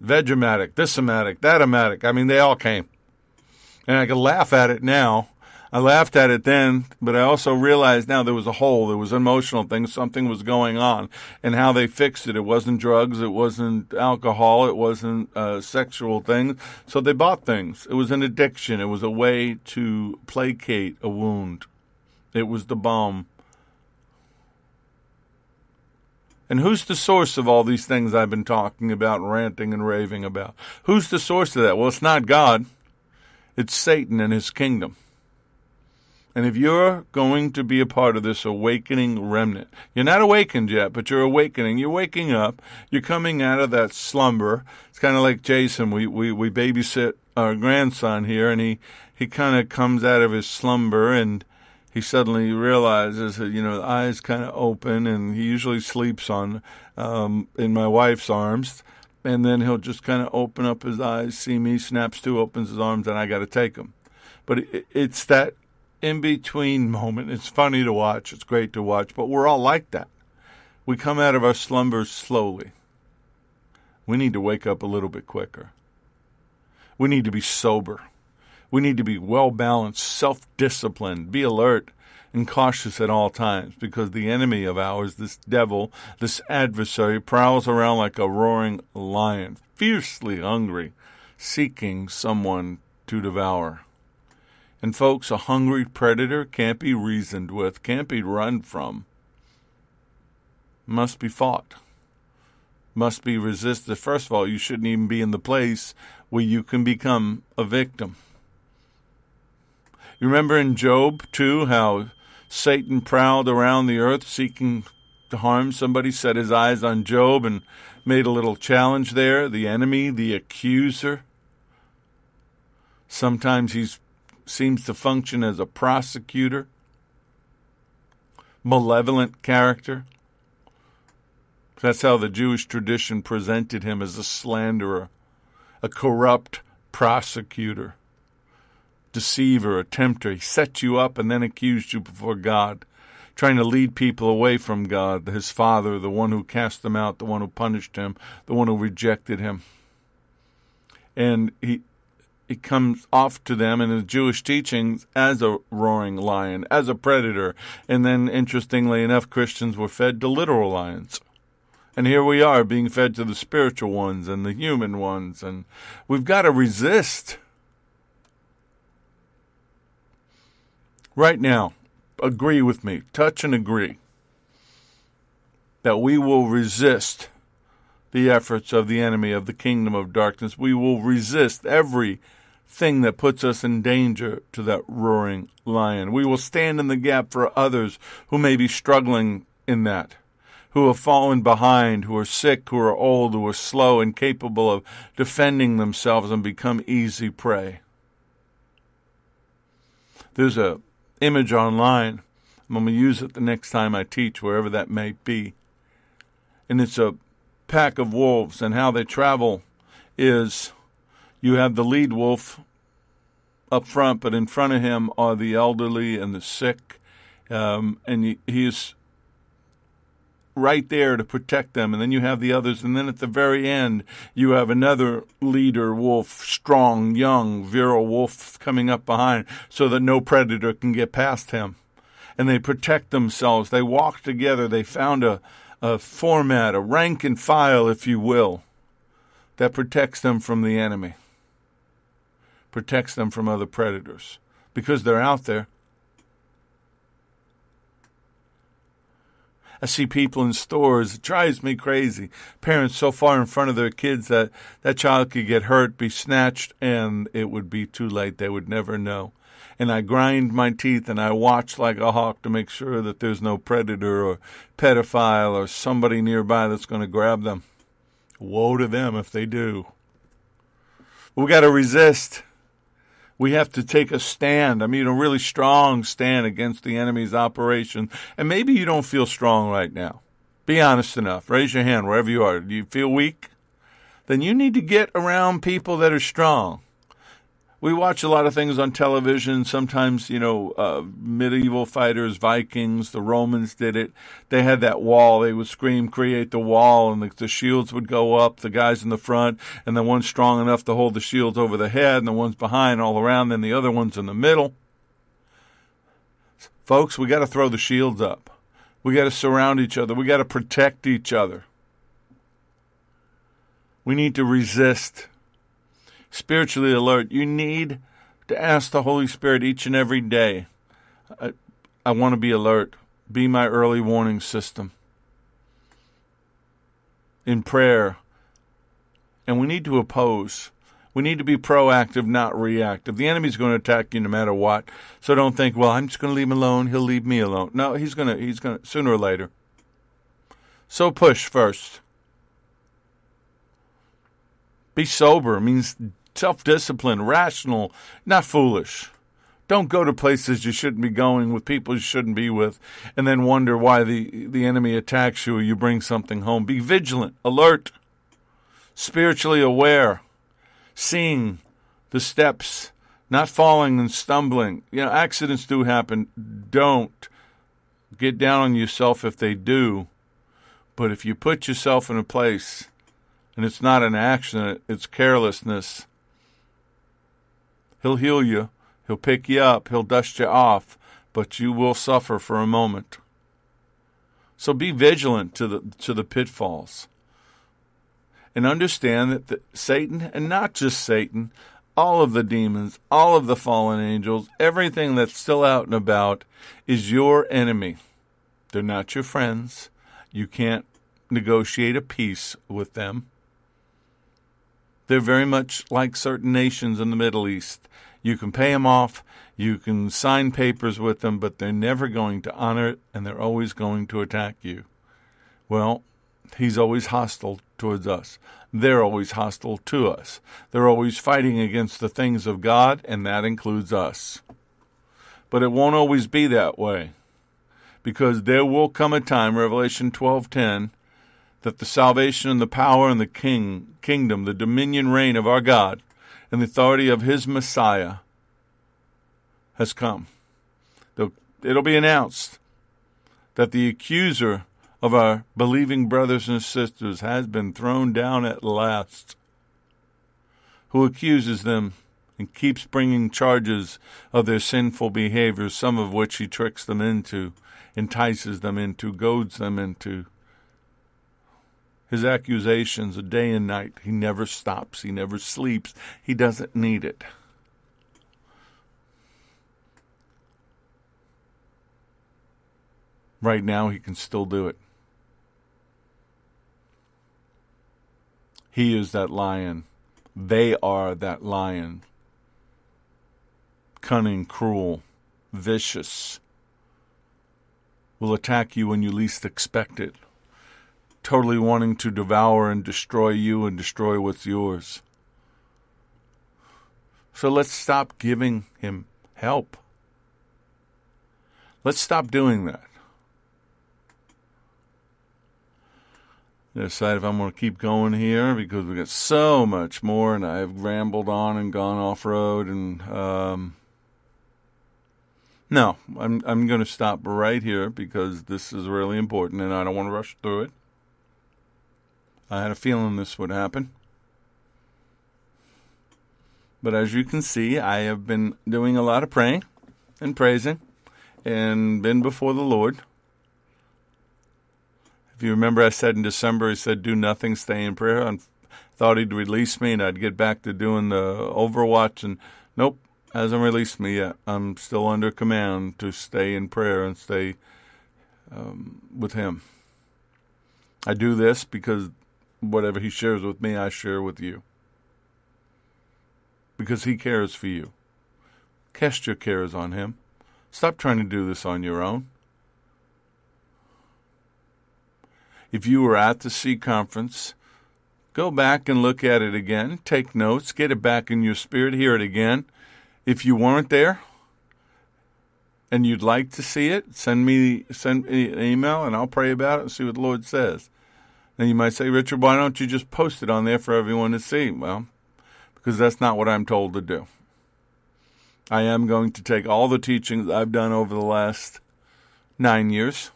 Veg-O-Matic, this-o-matic, that-o-matic. I mean, they all came. And I could laugh at it now I laughed at it then, but I also realized now there was a hole. There was emotional things. Something was going on, and how they fixed it. It wasn't drugs. It wasn't alcohol. It wasn't uh, sexual things. So they bought things. It was an addiction. It was a way to placate a wound. It was the balm. And who's the source of all these things I've been talking about, ranting and raving about? Who's the source of that? Well, it's not God. It's Satan and his kingdom. And if you're going to be a part of this awakening remnant, you're not awakened yet, but you're awakening. You're waking up. You're coming out of that slumber. It's kind of like Jason. We, we, we babysit our grandson here, and he, he kind of comes out of his slumber and he suddenly realizes that, you know, the eyes kind of open, and he usually sleeps on um, in my wife's arms. And then he'll just kind of open up his eyes, see me, snaps to, opens his arms, and I got to take him. But it, it's that in between moment. It's funny to watch. It's great to watch, but we're all like that. We come out of our slumbers slowly. We need to wake up a little bit quicker. We need to be sober. We need to be well balanced, self disciplined, be alert and cautious at all times because the enemy of ours, this devil, this adversary, prowls around like a roaring lion, fiercely hungry, seeking someone to devour. And folks, a hungry predator can't be reasoned with, can't be run from. Must be fought. Must be resisted. First of all, you shouldn't even be in the place where you can become a victim. You remember in Job, too, how Satan prowled around the earth seeking to harm somebody, set his eyes on Job and made a little challenge there. The enemy, the accuser. Sometimes he's seems to function as a prosecutor, malevolent character. That's how the Jewish tradition presented him as a slanderer, a corrupt prosecutor, deceiver, a tempter. He set you up and then accused you before God, trying to lead people away from God, his Father, the one who cast them out, the one who punished him, the one who rejected him. And he he comes off to them in the Jewish teachings as a roaring lion, as a predator. And then, interestingly enough, Christians were fed to literal lions. And here we are being fed to the spiritual ones and the human ones. And we've got to resist. Right now, agree with me, touch and agree that we will resist the efforts of the enemy of the kingdom of darkness. We will resist every thing that puts us in danger to that roaring lion. We will stand in the gap for others who may be struggling in that, who have fallen behind, who are sick, who are old, who are slow, incapable of defending themselves and become easy prey. There's a image online. I'm going to use it the next time I teach, wherever that may be. And it's a pack of wolves, and how they travel is you have the lead wolf up front, but in front of him are the elderly and the sick, um, and he, he is right there to protect them. And then you have the others, and then at the very end, you have another leader wolf, strong, young, virile wolf coming up behind, so that no predator can get past him. And they protect themselves. They walk together. They found a, a format, a rank and file, if you will, that protects them from the enemy protects them from other predators because they're out there. I see people in stores. It drives me crazy. Parents so far in front of their kids that that child could get hurt, be snatched, and it would be too late. They would never know. And I grind my teeth and I watch like a hawk to make sure that there's no predator or pedophile or somebody nearby that's going to grab them. Woe to them if they do. We got to resist. We have to take a stand. I mean, a really strong stand against the enemy's operation. And maybe you don't feel strong right now. Be honest enough. Raise your hand wherever you are. Do you feel weak? Then you need to get around people that are strong we watch a lot of things on television. Sometimes, you know, uh, medieval fighters, Vikings, the Romans did it. They had that wall. They would scream, create the wall, and the, the shields would go up, the guys in the front, and the one strong enough to hold the shields over the head, and the ones behind all around, and the other ones in the middle. Folks, we got to throw the shields up. We got to surround each other. We got to protect each other. We need to resist spiritually alert, you need to ask the Holy Spirit each and every day. I, I want to be alert. Be my early warning system. In prayer, and we need to oppose. We need to be proactive, not reactive. The enemy's going to attack you no matter what. So don't think, well, I'm just going to leave him alone. He'll leave me alone. No, he's going to, he's going to, sooner or later. So push first. Be sober means self discipline, rational, not foolish. Don't go to places you shouldn't be going with people you shouldn't be with and then wonder why the, the enemy attacks you or you bring something home. Be vigilant, alert, spiritually aware, seeing the steps, not falling and stumbling. You know, accidents do happen. Don't get down on yourself if they do. But if you put yourself in a place and it's not an accident, it's carelessness, He'll heal you, He'll pick you up, He'll dust you off, but you will suffer for a moment. So be vigilant to the to the pitfalls. And understand that the, Satan, and not just Satan, all of the demons, all of the fallen angels, everything that's still out and about is your enemy. They're not your friends. You can't negotiate a peace with them. They're very much like certain nations in the Middle East. You can pay them off, you can sign papers with them, but they're never going to honor it and they're always going to attack you. Well, he's always hostile towards us. They're always hostile to us. They're always fighting against the things of God, and that includes us. But it won't always be that way. Because there will come a time, Revelation 12:10, that the salvation and the power and the king kingdom, the dominion reign of our God and the authority of his Messiah has come. It'll be announced that the accuser of our believing brothers and sisters has been thrown down at last, who accuses them and keeps bringing charges of their sinful behavior, some of which he tricks them into, entices them into, goads them into. His accusations day and night. He never stops. He never sleeps. He doesn't need it. Right now, he can still do it. He is that lion. They are that lion. Cunning, cruel, vicious. Will attack you when you least expect it totally wanting to devour and destroy you and destroy what's yours. So let's stop giving him help. Let's stop doing that. Decide if I'm going to keep going here because we got so much more, and I've rambled on and gone off road, and um, no, I'm I'm going to stop right here because this is really important, and I don't want to rush through it. I had a feeling this would happen. But as you can see, I have been doing a lot of praying and praising and been before the Lord. If you remember, I said in December, He said, Do nothing, stay in prayer. I thought He'd release me and I'd get back to doing the Overwatch. And nope, hasn't released me yet. I'm still under command to stay in prayer and stay um, with Him. I do this because whatever he shares with me, I share with you. Because he cares for you. Cast your cares on him. Stop trying to do this on your own. If you were at the C conference, go back and look at it again. Take notes, get it back in your spirit, hear it again. If you weren't there and you'd like to see it, send me send me an email and I'll pray about it and see what the Lord says. And you might say, Richard, why don't you just post it on there for everyone to see? Well, because that's not what I'm told to do. I am going to take all the teachings I've done over the last nine years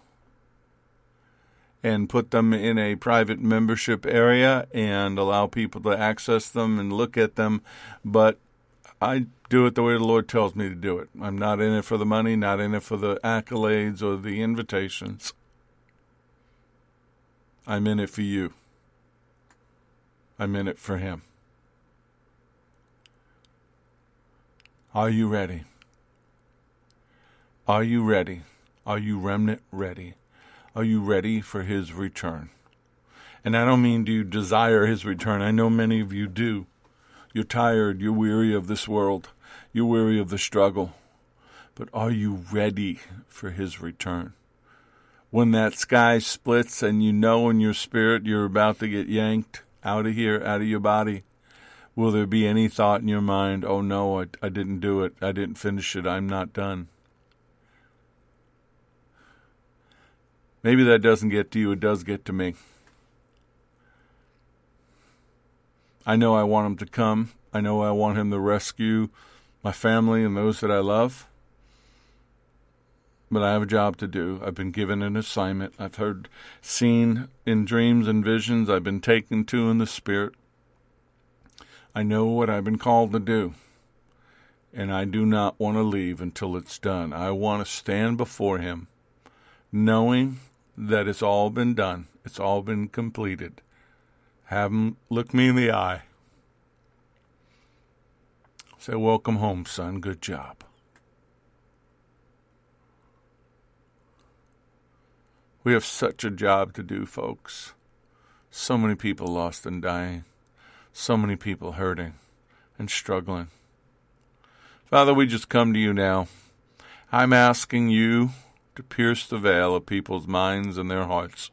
and put them in a private membership area and allow people to access them and look at them. But I do it the way the Lord tells me to do it. I'm not in it for the money, not in it for the accolades or the invitations. I'm in it for you. I'm in it for Him. Are you ready? Are you ready? Are you remnant ready? Are you ready for His return? And I don't mean do you desire His return. I know many of you do. You're tired. You're weary of this world. You're weary of the struggle. But are you ready for His return? When that sky splits and you know in your spirit you're about to get yanked out of here, out of your body, will there be any thought in your mind, oh no, I, I didn't do it, I didn't finish it, I'm not done? Maybe that doesn't get to you, it does get to me. I know I want him to come. I know I want him to rescue my family and those that I love but I have a job to do. I've been given an assignment. I've heard, seen in dreams and visions. I've been taken to in the spirit. I know what I've been called to do. And I do not want to leave until it's done. I want to stand before Him knowing that it's all been done, it's all been completed. Have Him look me in the eye. Say, Welcome home, son. Good job. We have such a job to do, folks. So many people lost and dying. So many people hurting and struggling. Father, we just come to you now. I'm asking you to pierce the veil of people's minds and their hearts.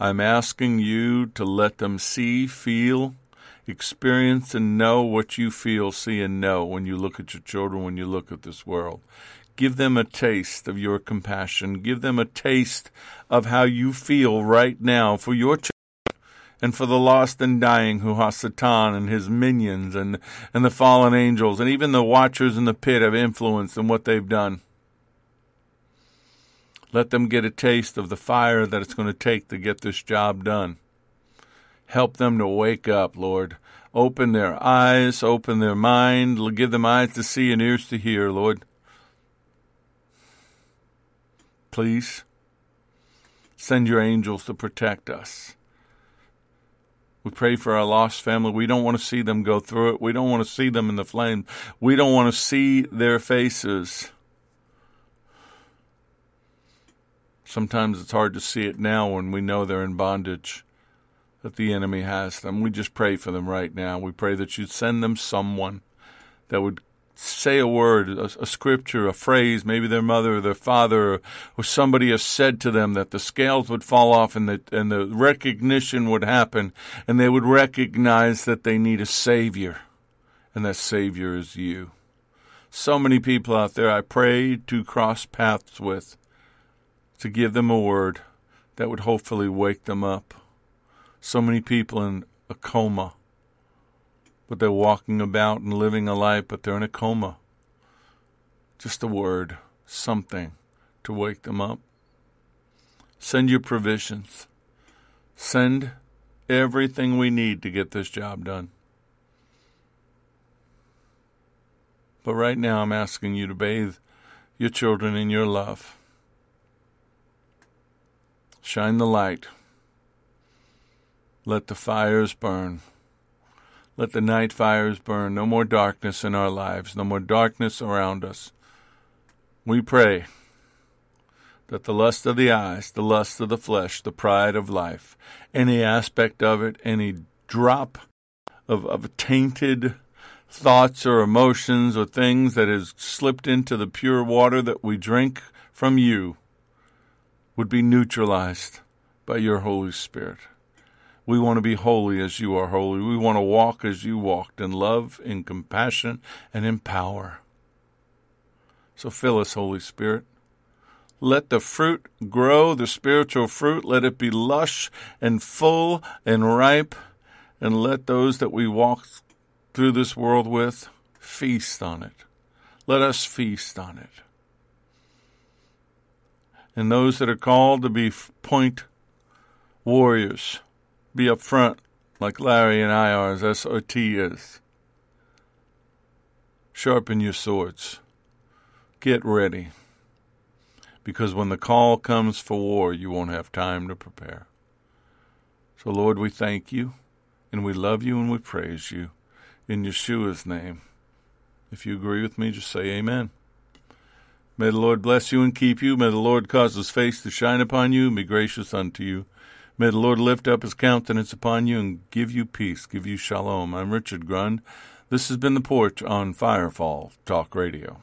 I'm asking you to let them see, feel, experience, and know what you feel, see, and know when you look at your children, when you look at this world. Give them a taste of your compassion. Give them a taste of how you feel right now for your children and for the lost and dying who are Satan and his minions and, and the fallen angels and even the watchers in the pit have influence in what they've done. Let them get a taste of the fire that it's going to take to get this job done. Help them to wake up, Lord. Open their eyes, open their mind, give them eyes to see and ears to hear, Lord. Please. Send your angels to protect us. We pray for our lost family. We don't want to see them go through it. We don't want to see them in the flame. We don't want to see their faces. Sometimes it's hard to see it now when we know they're in bondage, that the enemy has them. We just pray for them right now. We pray that you'd send them someone that would say a word, a, a, scripture, a phrase, maybe their mother their father or, somebody has said to them that the scales would fall off and the, and the recognition would happen and they would recognize that they need a savior and that savior is you. So many people out there I pray to cross paths with, to give them a word that would hopefully wake them up. So many people in a coma but they're walking about and living a life, but they're in a coma. Just a word, something to wake them up. Send your provisions. Send everything we need to get this job done. But right now, I'm asking you to bathe your children in your love. Shine the light. Let the fires burn. Let the night fires burn. No more darkness in our lives, no more darkness around us. We pray that the lust of the eyes, the lust of the flesh, the pride of life, any aspect of it, any drop of, of tainted thoughts or emotions or things that has slipped into the pure water that we drink from you would be neutralized by your Holy Spirit. We want to be holy as you are holy. We want to walk as you walked in love, in compassion, and in power. So fill us, Holy Spirit. Let the fruit grow, the spiritual fruit. Let it be lush and full and ripe. And let those that we walk through this world with feast on it. Let us feast on it. And those that are called to be point warriors, be up front like Larry and I are, as SOT is. Sharpen your swords. Get ready. Because when the call comes for war, you won't have time to prepare. So, Lord, we thank you, and we love you, and we praise you. In Yeshua's name. If you agree with me, just say amen. May the Lord bless you and keep you. May the Lord cause his face to shine upon you and be gracious unto you. May the Lord lift up his countenance upon you and give you peace, give you shalom. I'm Richard Grund. This has been The Porch on Firefall Talk Radio.